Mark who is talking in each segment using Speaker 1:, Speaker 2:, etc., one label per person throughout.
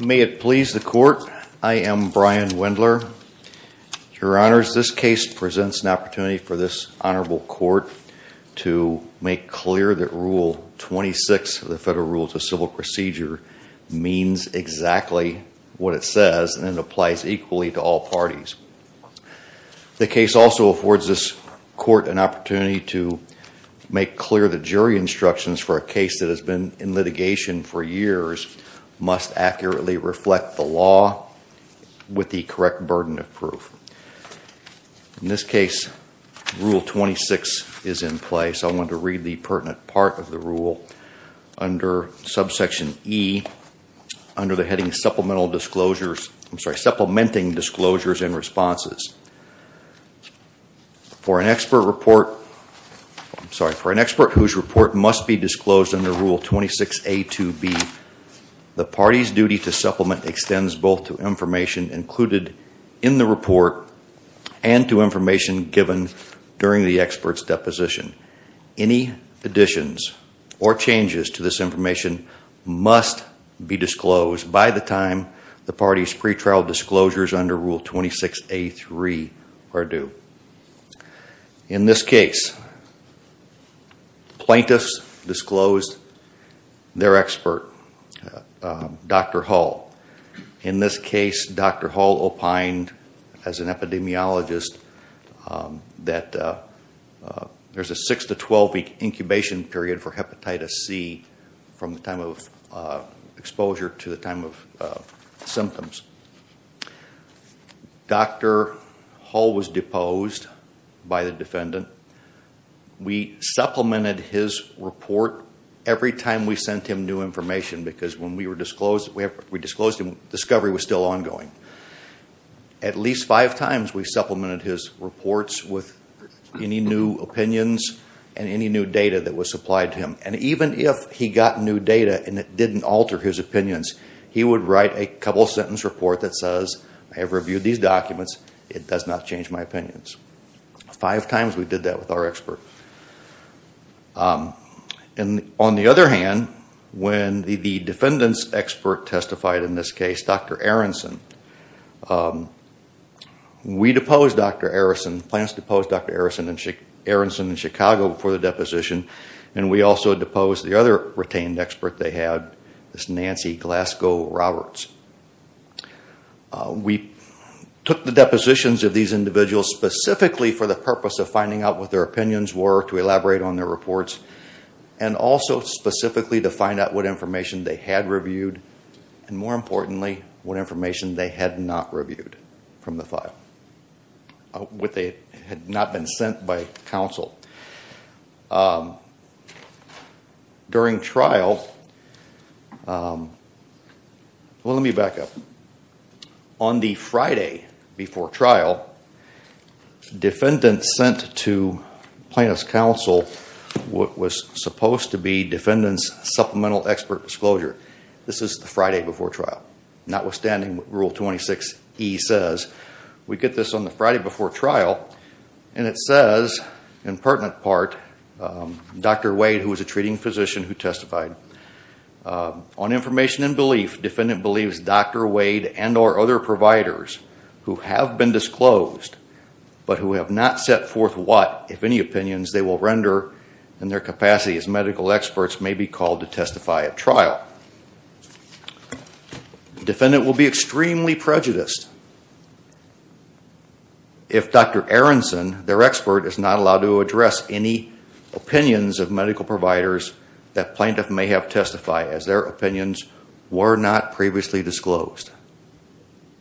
Speaker 1: May it please the court, I am Brian Wendler. Your honors, this case presents an opportunity for this honorable court to make clear that Rule 26 of the Federal Rules of Civil Procedure means exactly what it says and it applies equally to all parties. The case also affords this court an opportunity to make clear that jury instructions for a case that has been in litigation for years must accurately reflect the law with the correct burden of proof. In this case, Rule 26 is in place. I want to read the pertinent part of the rule under subsection E under the heading Supplemental Disclosures, I'm sorry, Supplementing Disclosures and Responses. For an expert report, I'm sorry, for an expert whose report must be disclosed under Rule 26A2B, the party's duty to supplement extends both to information included in the report and to information given during the expert's deposition. Any additions or changes to this information must be disclosed by the time the party's pretrial disclosures under Rule 26A3 are due. In this case, plaintiffs disclosed their expert, Um, Dr. Hull. In this case, Dr. Hull opined as an epidemiologist um, that uh, uh, there's a 6 to 12 week incubation period for hepatitis C from the time of uh, exposure to the time of symptoms. Dr. Hull was deposed by the defendant. We supplemented his report every time we sent him new information because when we were disclosed we disclosed him, discovery was still ongoing. At least five times we supplemented his reports with any new opinions and any new data that was supplied to him. And even if he got new data and it didn't alter his opinions, he would write a couple sentence report that says, I have reviewed these documents, it does not change my opinions. Five times we did that with our expert. Um, And on the other hand, when the defendant's expert testified in this case, Dr. Aronson, um, we deposed Dr. Aronson, plaintiffs deposed Dr. Aronson in Chicago before the deposition, and we also deposed the other retained expert they had, this Nancy Glasgow Roberts. Uh, we took the depositions of these individuals specifically for the purpose of finding out what their opinions were, to elaborate on their reports, and also specifically to find out what information they had reviewed, and more importantly, what information they had not reviewed from the file, uh, what they had not been sent by counsel. Um, during trial, um, well let me back up. On the Friday before trial, defendant sent to plaintiff's counsel what was supposed to be defendant's supplemental expert disclosure. This is the Friday before trial. Notwithstanding what Rule 26E says, we get this on the Friday before trial, and it says, in pertinent part, um, Dr. Wade, who was a treating physician who testified, um, on information and belief, defendant believes Dr. Wade and or other providers who have been disclosed, but who have not set forth what, if any opinions, they will render in their capacity as medical experts may be called to testify at trial. Defendant will be extremely prejudiced if Dr. Aronson, their expert, is not allowed to address any opinions of medical providers that plaintiff may have testified as their opinions were not previously disclosed.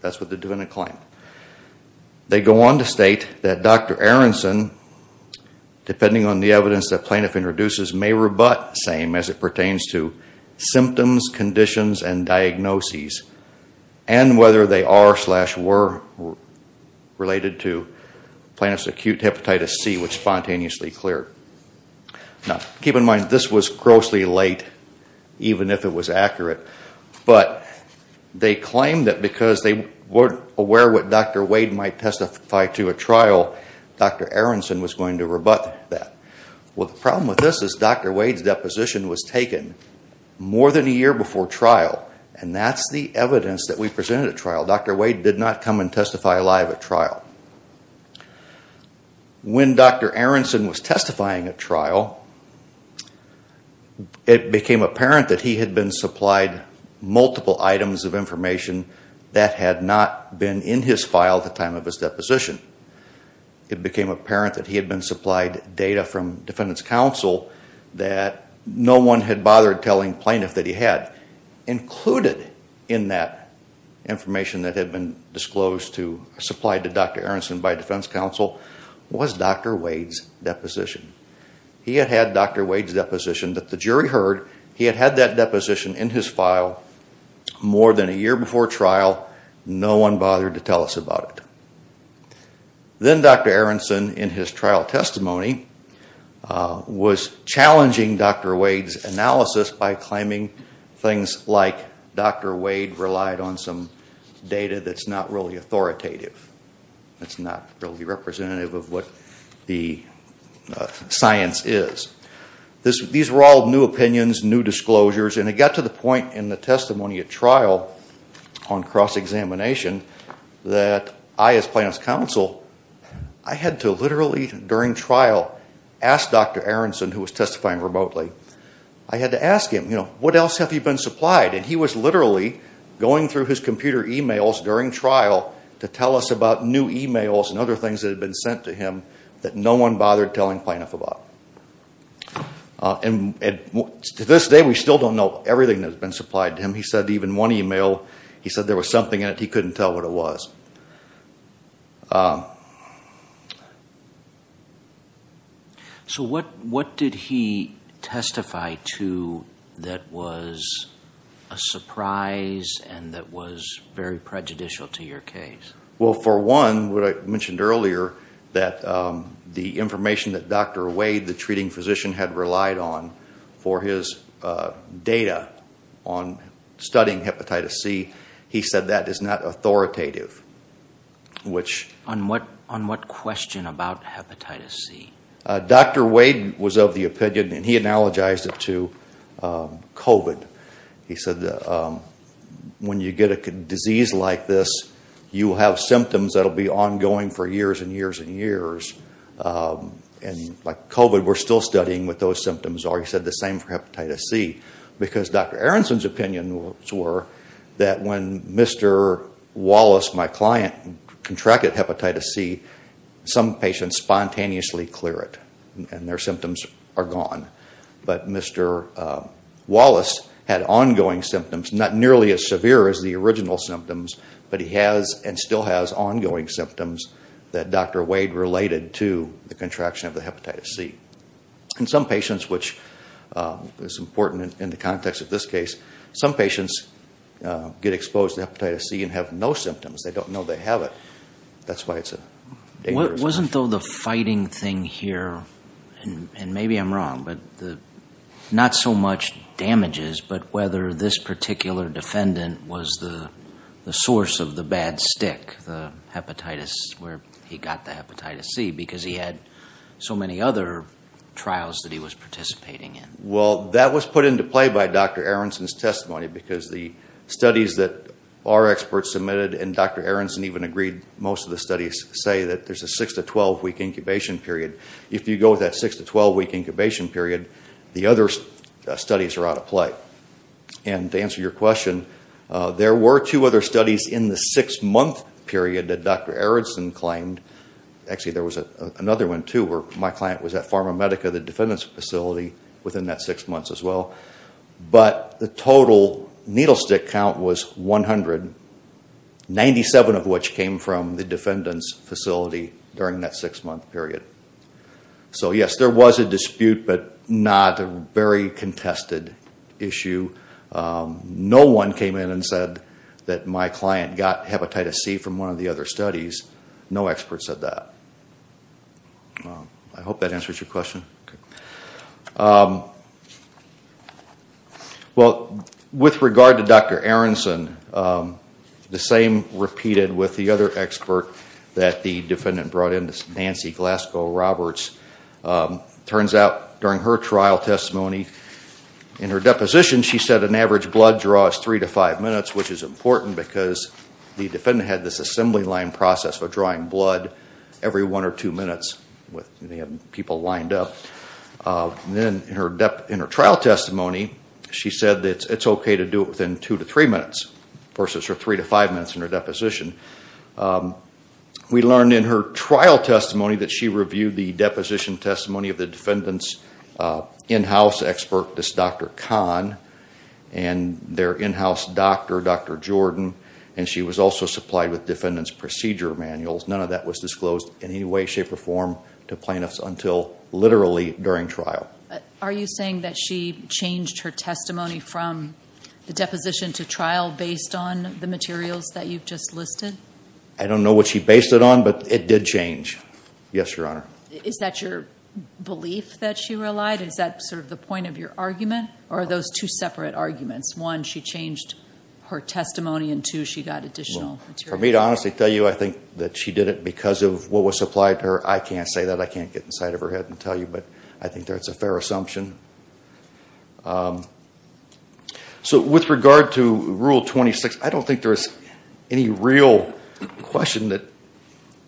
Speaker 1: That's what the defendant claimed. They go on to state that Dr. Aronson, depending on the evidence that plaintiff introduces, may rebut same as it pertains to symptoms, conditions, and diagnoses, and whether they are slash were related to plaintiff's acute hepatitis C, which spontaneously cleared. Now, keep in mind, this was grossly late, even if it was accurate, but they claim that because they weren't aware what Dr. Wade might testify to at trial, Dr. Aronson was going to rebut. Well, the problem with this is Dr. Wade's deposition was taken more than a year before trial, And that's the evidence that we presented at trial. Dr. Wade did not come and testify live at trial. When Dr. Aronson was testifying at trial, it became apparent that he had been supplied multiple items of information that had not been in his file at the time of his deposition. It became apparent that he had been supplied data from defendant's counsel that no one had bothered telling plaintiff that he had. Included in that information that had been disclosed to, supplied to Dr. Aronson by defense counsel was Dr. Wade's deposition. He had had Dr. Wade's deposition that the jury heard. He had had that deposition in his file more than a year before trial. No one bothered to tell us about it. Then Dr. Aronson, in his trial testimony, uh, was challenging Dr. Wade's analysis by claiming things like Dr. Wade relied on some data that's not really authoritative. It's not really representative of what the uh, science is. These were all new opinions, new disclosures, and it got to the point in the testimony at trial on cross-examination that I, as plaintiff's counsel, I had to literally, during trial, ask Dr. Aronson, who was testifying remotely, I had to ask him, you know, what else have you been supplied? And he was literally going through his computer emails during trial to tell us about new emails and other things that had been sent to him that no one bothered telling plaintiff about. Uh, and to this day, we still don't know everything that's been supplied to him. He said even one email, he said there was something in it, he couldn't tell what it was.
Speaker 2: Um, So what did he testify to that was a surprise and that was very prejudicial to your case?
Speaker 1: Well, for one, what I mentioned earlier, that um, the information that Dr. Wade, the treating physician, had relied on for his uh, data on studying hepatitis C, he said that is not authoritative. Which.
Speaker 2: On what question about hepatitis C?
Speaker 1: Uh, Dr. Wade was of the opinion, and he analogized it to um, COVID. He said um, when you get a disease like this, you have symptoms that will be ongoing for years and years and years. Um, and like COVID, we're still studying what those symptoms are. He said the same for hepatitis C. Because Dr. Aronson's opinions were that when Mr. Wallace, my client, contracted hepatitis C, some patients spontaneously clear it and their symptoms are gone. But Mr. Uh, Wallace had ongoing symptoms, not nearly as severe as the original symptoms, but he has and still has ongoing symptoms that Dr. Wade related to the contraction of the hepatitis C. In some patients, which uh, is important in the context of this case, some patients uh, get exposed to hepatitis C and have no symptoms. They don't know they have it. That's why it's a dangerous...
Speaker 2: Wasn't, though, the fighting thing here, and maybe I'm wrong, but not so much damages, but whether this particular defendant was the source of the bad stick, the hepatitis, where he got the hepatitis C, because he had so many other trials that he was participating in.
Speaker 1: Well, that was put into play by Dr. Aronson's testimony because the studies that our experts submitted, and Dr. Aronson even agreed, most of the studies say that there's a 6 to 12 week incubation period. If you go with that 6 to 12 week incubation period, the other uh, studies are out of play. And to answer your question, uh, there were two other studies in the six month period that Dr. Aronson claimed. Actually, there was another one, too, where my client was at Pharma Medica, the defendant's facility, within that six months as well. But the total needle stick count was 100, 97 of which came from the defendant's facility during that six month period. So yes, there was a dispute, but not a very contested issue. Um, no one came in and said that my client got hepatitis C from one of the other studies. No expert said that. Um, I hope that answers your question. Um, well, with regard to Dr. Aronson, um, the same repeated with the other expert that the defendant brought in, Nancy Glasgow Roberts. Um, turns out, during her trial testimony, In her deposition, she said an average blood draw is three to five minutes, which is important because the defendant had this assembly line process for drawing blood every one or two minutes. Had people lined up. Uh, then in her trial testimony, she said that it's okay to do it within two to three minutes versus her three to five minutes in her deposition. Um, we learned in her trial testimony that she reviewed the deposition testimony of the defendant's uh, in-house expert, this Dr. Kahn, and their in-house doctor, Dr. Jordan, and she was also supplied with defendant's procedure manuals. None of that was disclosed in any way, shape, or form to plaintiffs until literally during trial.
Speaker 3: Are you saying that she changed her testimony from the deposition to trial based on the materials that you've just listed?
Speaker 1: I don't know what she based it on, but it did change. Yes, Your Honor.
Speaker 3: Is that your belief that she relied? Is that sort of the point of your argument? Or are those two separate arguments? One, she changed her testimony, and two, she got additional materials.
Speaker 1: For me to honestly tell you, I think that she did it because of what was supplied to her. I can't say that. I can't get inside of her head and tell you, but I think that's a fair assumption. Um, so with regard to Rule 26, I don't think there's any real question that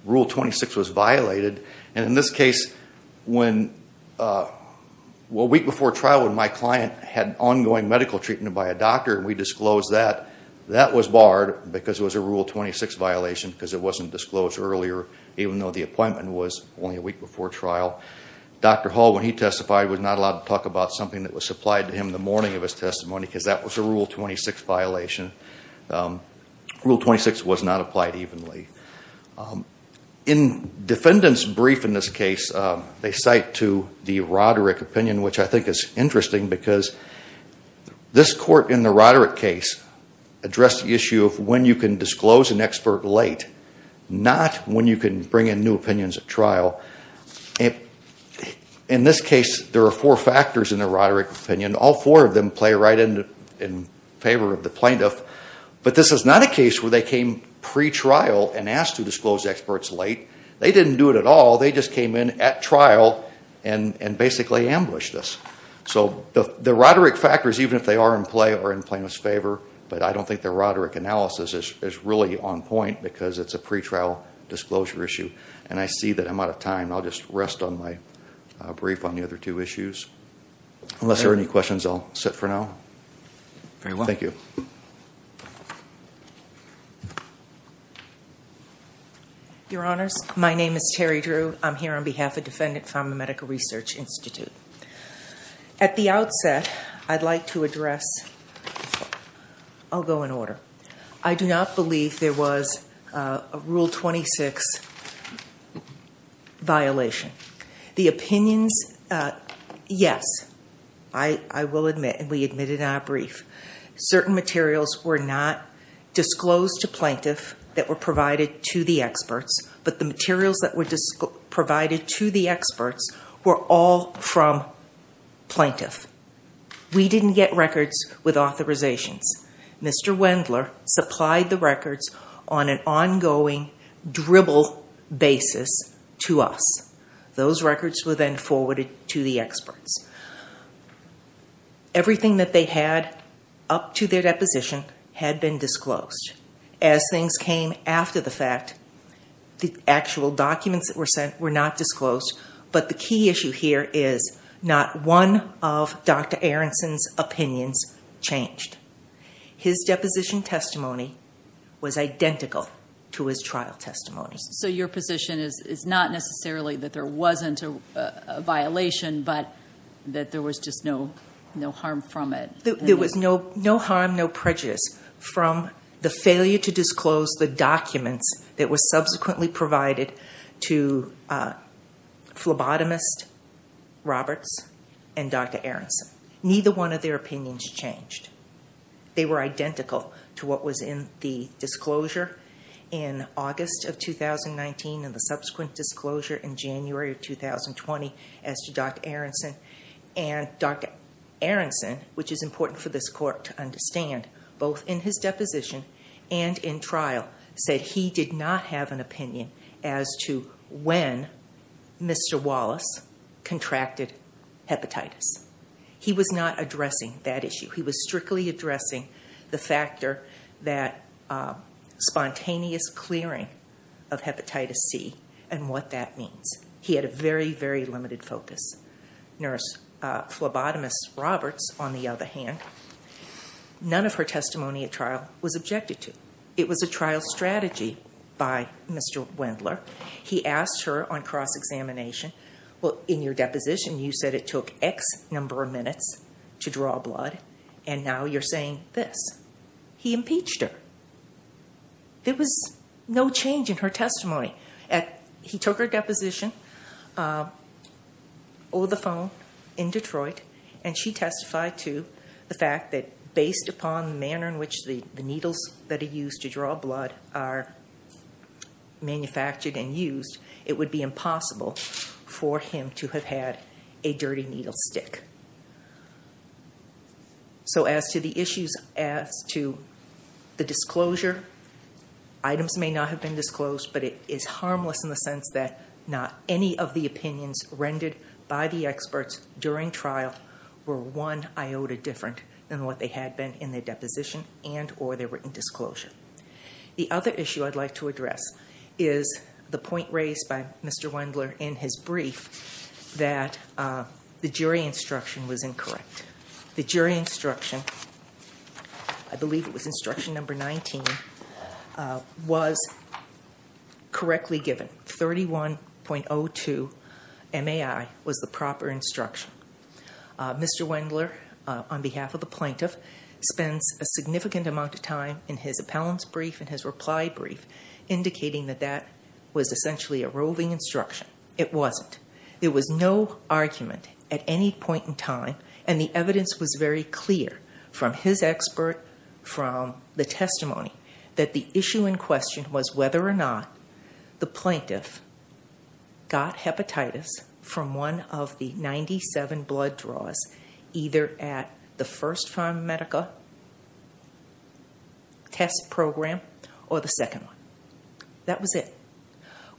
Speaker 1: Rule 26 was violated. And in this case, when uh, a week before trial when my client had ongoing medical treatment by a doctor and we disclosed that, that was barred because it was a Rule 26 violation because it wasn't disclosed earlier, even though the appointment was only a week before trial. Dr. Hall, when he testified, was not allowed to talk about something that was supplied to him the morning of his testimony because that was a Rule 26 violation. Um, Rule 26 was not applied evenly. Um, in defendant's brief in this case, um, they cite to the Roderick opinion, which I think is interesting because this court in the Roderick case addressed the issue of when you can disclose an expert late, not when you can bring in new opinions at trial. In this case, there are four factors in the Roderick opinion. All four of them play right in favor of the plaintiff. But this is not a case where they came pre-trial and asked to disclose experts late. They didn't do it at all. They just came in at trial and basically ambushed us. So the Roderick factors, even if they are in play, are in plaintiff's favor. But I don't think the Roderick analysis is really on point because it's a pre-trial disclosure issue. And I see that I'm out of time. I'll just rest on my brief on the other two issues. Unless there are any questions, I'll sit for now.
Speaker 2: Very well.
Speaker 1: Thank you.
Speaker 4: Your Honors, my name is Terry Drew. I'm here on behalf of Defendant Pharma Medica Research Institute. At the outset, I'd like to address, I'll go in order. I do not believe there was uh, a Rule 26 violation. The opinions, uh, yes, I will admit, and we admitted in our brief, certain materials were not disclosed to plaintiff that were provided to the experts. But the materials that were provided to the experts were all from plaintiff. We didn't get records with authorizations. Mr. Wendler supplied the records on an ongoing dribble basis to us. Those records were then forwarded to the experts. Everything that they had up to their deposition had been disclosed. As things came after the fact, the actual documents that were sent were not disclosed. But the key issue here is not one of Dr. Aronson's opinions changed. His deposition testimony was identical to his trial testimony.
Speaker 3: So your position is not necessarily that there wasn't a violation, but that there was just no harm from it?
Speaker 4: There was no harm, no prejudice from the failure to disclose the documents that were subsequently provided to uh, phlebotomist Roberts and Dr. Aronson. Neither one of their opinions changed. They were identical to what was in the disclosure in August of 2019 and the subsequent disclosure in January of 2020 as to Dr. Aronson. And Dr. Aronson, which is important for this court to understand, both in his deposition and in trial, said he did not have an opinion as to when Mr. Wallace contracted hepatitis. he was not addressing that issue. He was strictly addressing the factor that uh, spontaneous clearing of hepatitis C and what that means. He had a very, very limited focus. Nurse uh, phlebotomist Roberts, on the other hand, none of her testimony at trial was objected to. It was a trial strategy by Mr. Wendler. He asked her on cross-examination, well, in your deposition, you said it took X number of minutes to draw blood, and now you're saying this. He impeached her. There was no change in her testimony. He took her deposition uh, over the phone in Detroit, and she testified to the fact that based upon the manner in which the needles that are used to draw blood are manufactured and used, it would be impossible for him to have had a dirty needle stick. So as to the issues as to the disclosure, items may not have been disclosed, but it is harmless in the sense that not any of the opinions rendered by the experts during trial were one iota different than what they had been in their deposition and or their written disclosure. The other issue I'd like to address is the point raised by Mr. Wendler in his brief that uh, the jury instruction was incorrect. The jury instruction, I believe it was instruction number 19, Uh, was correctly given. 31.02 MAI was the proper instruction. Uh, Mr. Wendler, uh, on behalf of the plaintiff, spends a significant amount of time in his appellant's brief and his reply brief indicating that that was essentially a roving instruction. It wasn't. There was no argument at any point in time, and the evidence was very clear from his expert, from the testimony, that the issue in question was whether or not the plaintiff got hepatitis from one of the 97 blood draws, either at the first Pharma Medica test program or the second one. That was it.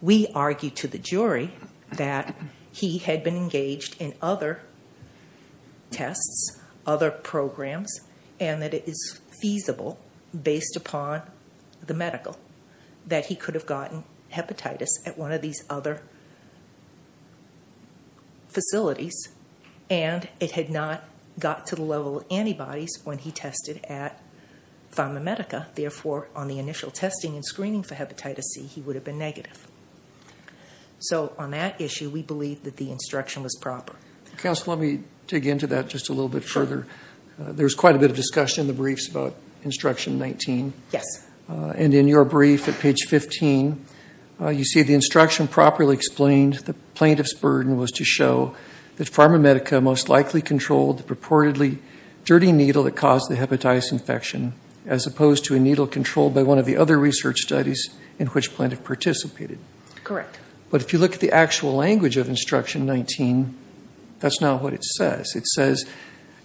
Speaker 4: We argued to the jury that he had been engaged in other tests, other programs, and that it is feasible, based upon the medical, that he could have gotten hepatitis at one of these other facilities, and it had not got to the level of antibodies when he tested at Pharma Medica. Therefore, on the initial testing and screening for hepatitis C, he would have been negative. So on that issue, we believe that the instruction was proper.
Speaker 5: Counsel, let me dig into that just a little bit further. Uh, there's quite a bit of discussion in the briefs about instruction 19.
Speaker 4: Yes.
Speaker 5: Uh, and in your brief at page 15, uh, you see the instruction properly explained. The plaintiff's burden was to show that Pharma Medica most likely controlled the purportedly dirty needle that caused the hepatitis infection, as opposed to a needle controlled by one of the other research studies in which plaintiff participated.
Speaker 4: Correct.
Speaker 5: But if you look at the actual language of instruction 19, that's not what it says. It says,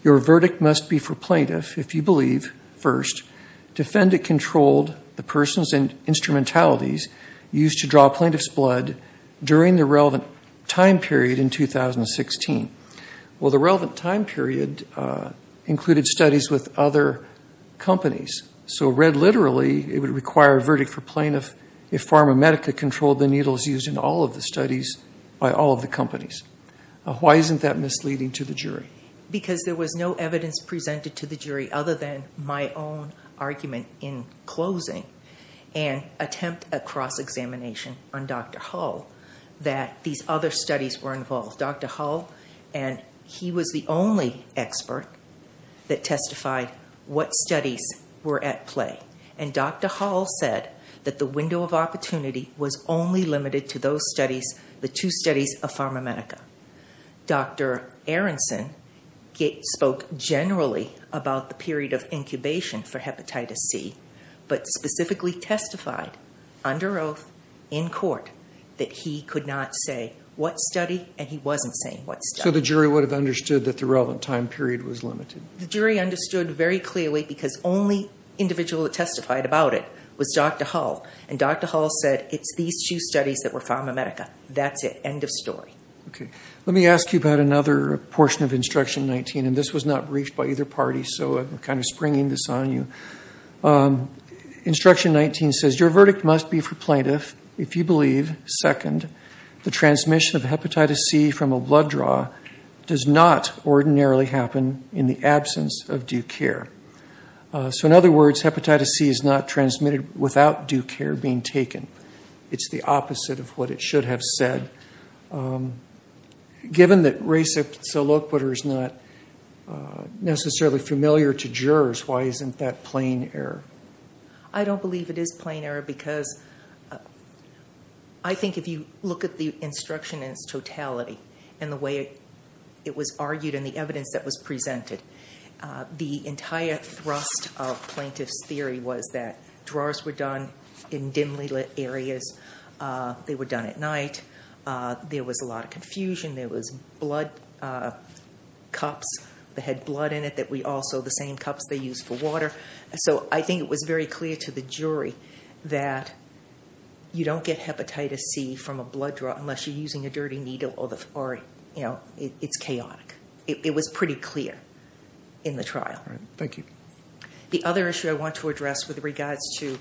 Speaker 5: your verdict must be for plaintiff if you believe, first, defendant controlled the persons and instrumentalities used to draw plaintiff's blood during the relevant time period in 2016. Well, the relevant time period uh, included studies with other companies. So read literally, it would require a verdict for plaintiff if Pharma Medica controlled the needles used in all of the studies by all of the companies. Uh, why isn't that misleading to the jury?
Speaker 4: Because there was no evidence presented to the jury other than my own argument in closing and attempt a cross-examination on Dr. Hull that these other studies were involved. Dr. Hull, and he was the only expert that testified what studies were at play. And Dr. Hull said that the window of opportunity was only limited to those studies, the two studies of Pharma Medica. Dr. Aronson spoke generally about the period of incubation for hepatitis C, but specifically testified under oath in court that he could not say what study and he wasn't saying what study.
Speaker 5: So the jury would have understood that the relevant time period was limited?
Speaker 4: The jury understood very clearly because only individual that testified about it was Dr. Hull. And Dr. Hull said it's these two studies that were Pharma Medica. That's it. End of story.
Speaker 5: Okay. Let me ask you about another portion of Instruction 19, and this was not briefed by either party, so I'm kind of springing this on you. Um, Instruction 19 says your verdict must be for plaintiff if you believe, second, the transmission of hepatitis C from a blood draw does not ordinarily happen in the absence of due care. Uh, so, in other words, hepatitis C is not transmitted without due care being taken. It's the opposite of what it should have said. Given that res ipsa loquitur is not uh, necessarily familiar to jurors, why isn't that plain error?
Speaker 4: I don't believe it is plain error because uh, I think if you look at the instruction in its totality and the way it, was argued and the evidence that was presented, uh, the entire thrust of plaintiff's theory was that drawers were done in dimly lit areas, they were done at night, there was a lot of confusion. There was blood uh, cups that had blood in it that we also, the same cups they use for water. So I think it was very clear to the jury that you don't get hepatitis C from a blood draw unless you're using a dirty needle or, the, or you know, it's chaotic. It, it, was pretty clear in the trial.
Speaker 5: Thank you.
Speaker 4: The other issue I want to address with regards to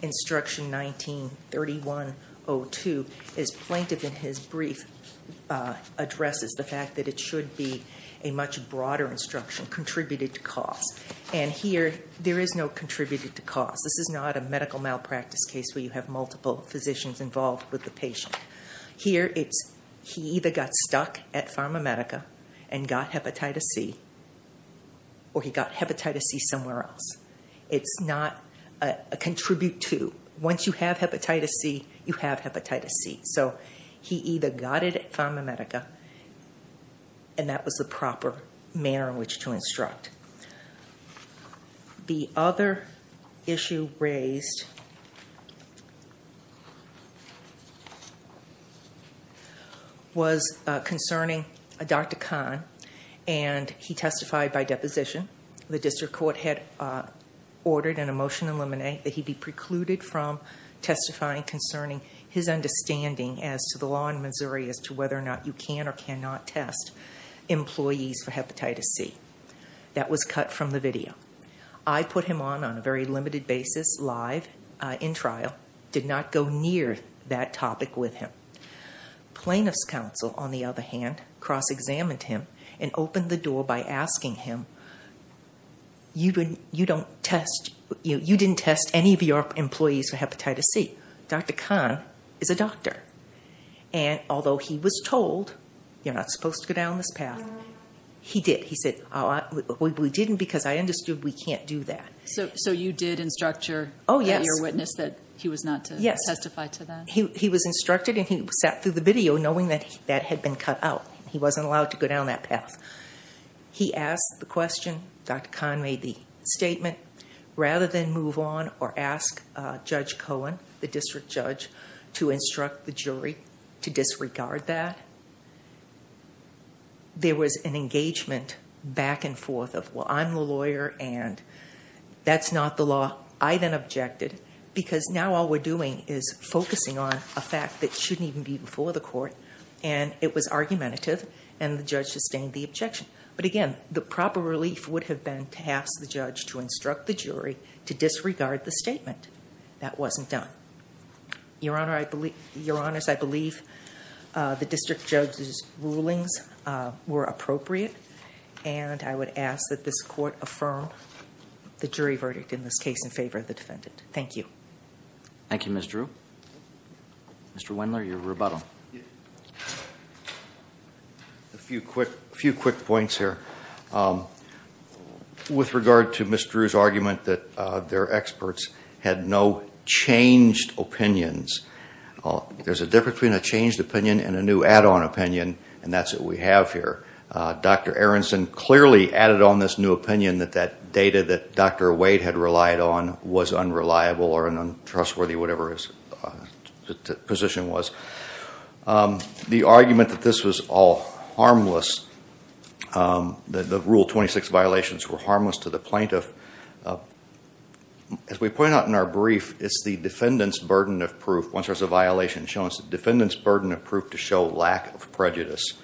Speaker 4: instruction 1931 02 is plaintiff in his brief uh, addresses the fact that it should be a much broader instruction, contributed to cause. And here, there is no contributed to cause. This is not a medical malpractice case where you have multiple physicians involved with the patient. Here, it's he either got stuck at Pharma Medica and got hepatitis C, or he got hepatitis C somewhere else. It's not a contribute to. Once you have hepatitis C, you have hepatitis C. So he either got it at Pharma Medica, and that was the proper manner in which to instruct. The other issue raised was uh, concerning uh, Dr. Khan, and he testified by deposition. The district court had uh, ordered an motion in limine that he be precluded from testifying concerning his understanding as to the law in Missouri as to whether or not you can or cannot test employees for hepatitis C. That was cut from the video. I put him on on a very limited basis live uh, in trial, did not go near that topic with him. Plaintiff's counsel, on the other hand, cross examined him and opened the door by asking him you don't test, you, you didn't test any of your employees for hepatitis C. Dr. Khan is a doctor. And although he was told, you're not supposed to go down this path, he did. He said, oh, I, we, we, didn't because I understood we can't do that.
Speaker 3: So, so you did instruct your,
Speaker 4: oh, yes.
Speaker 3: your witness that he was not to testify to that?
Speaker 4: He, he was instructed and he sat through the video knowing that that had been cut out. He wasn't allowed to go down that path. He asked the question. Dr. Khan made the statement. Rather than move on or ask uh, Judge Cohen, the district judge, to instruct the jury to disregard that, there was an engagement back and forth of, well, I'm the lawyer and that's not the law. I then objected because now all we're doing is focusing on a fact that shouldn't even be before the court, and it was argumentative, and the judge sustained the objection. But again, the proper relief would have been to ask the judge to instruct the jury to disregard the statement. That wasn't done. Your Honor, I believe, Your Honors, I believe uh, the district judge's rulings uh, were appropriate, and I would ask that this court affirm the jury verdict in this case in favor of the defendant. Thank you.
Speaker 2: Thank you, Ms. Drew. Mr. Wendler, your rebuttal.
Speaker 1: A few quick points here. Um, with regard to Ms. Drew's argument that uh, their experts had no changed opinions, uh, there's a difference between a changed opinion and a new add-on opinion, and that's what we have here. Uh, Dr. Aronson clearly added on this new opinion that that data that Dr. Wade had relied on was unreliable or untrustworthy, whatever his position was. Um, the argument that this was all harmless um, the Rule 26 violations were harmless to the plaintiff. Uh, as we point out in our brief, it's the defendant's burden of proof. Once there's a violation shown, it's the defendant's burden of proof to show lack of prejudice.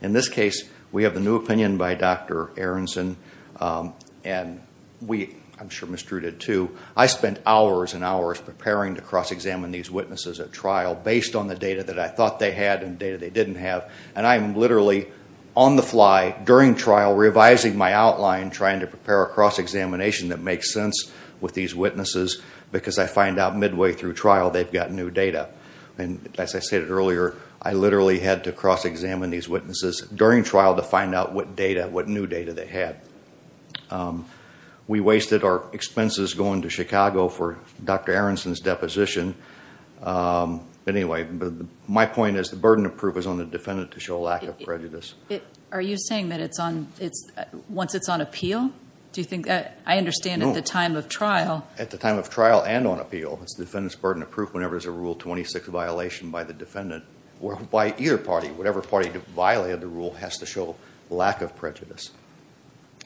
Speaker 1: In this case, we have the new opinion by Dr. Aronson, um, and we, I'm sure Ms. Drew did too. I spent hours and hours preparing to cross-examine these witnesses at trial based on the data that I thought they had and data they didn't have. And I'm literally on the fly during trial revising my outline, trying to prepare a cross-examination that makes sense with these witnesses because I find out midway through trial they've got new data. And as I stated earlier, I literally had to cross-examine these witnesses during trial to find out what data, what new data they had. Um, We wasted our expenses going to Chicago for Dr. Aronson's deposition. Um, but anyway, my point is the burden of proof is on the defendant to show lack of prejudice.
Speaker 3: Are you saying that it's on, it's, once it's on appeal? Do you think that, I understand at the time of trial,
Speaker 1: At the time of trial and on appeal, it's the defendant's burden of proof whenever there's a Rule 26 violation by the defendant or by either party. Whatever party violated the rule has to show lack of prejudice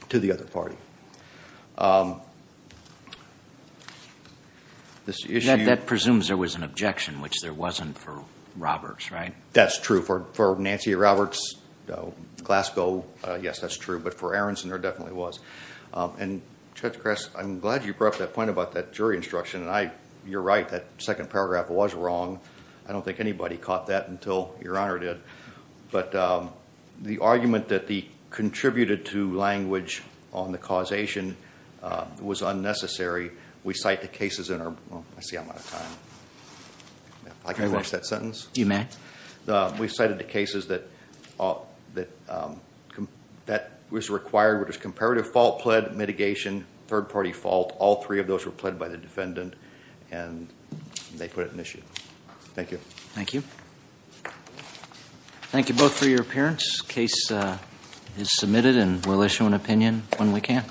Speaker 1: to the other party. Um, this issue.
Speaker 2: That, that presumes there was an objection, which there wasn't for Roberts, right?
Speaker 1: That's true for, for Nancy Roberts, uh, Glasgow. Uh, yes, that's true. But for Aronson, there definitely was. Um, and Judge Kress, I'm glad you brought up that point about that jury instruction. And I, you're right. That second paragraph was wrong. I don't think anybody caught that until Your Honor did. But um, the argument that the contributed to language on the causation was unnecessary. We cite the cases in our. Well, I see I'm out of time. If I can finish that sentence.
Speaker 2: You may.
Speaker 1: Uh, we cited the cases that uh, that um, that was required, which was comparative fault pled, mitigation, third party fault. All three of those were pled by the defendant, and they put it in issue. Thank you.
Speaker 2: Thank you. Thank you both for your appearance. Case uh, is submitted, and we'll issue an opinion when we can.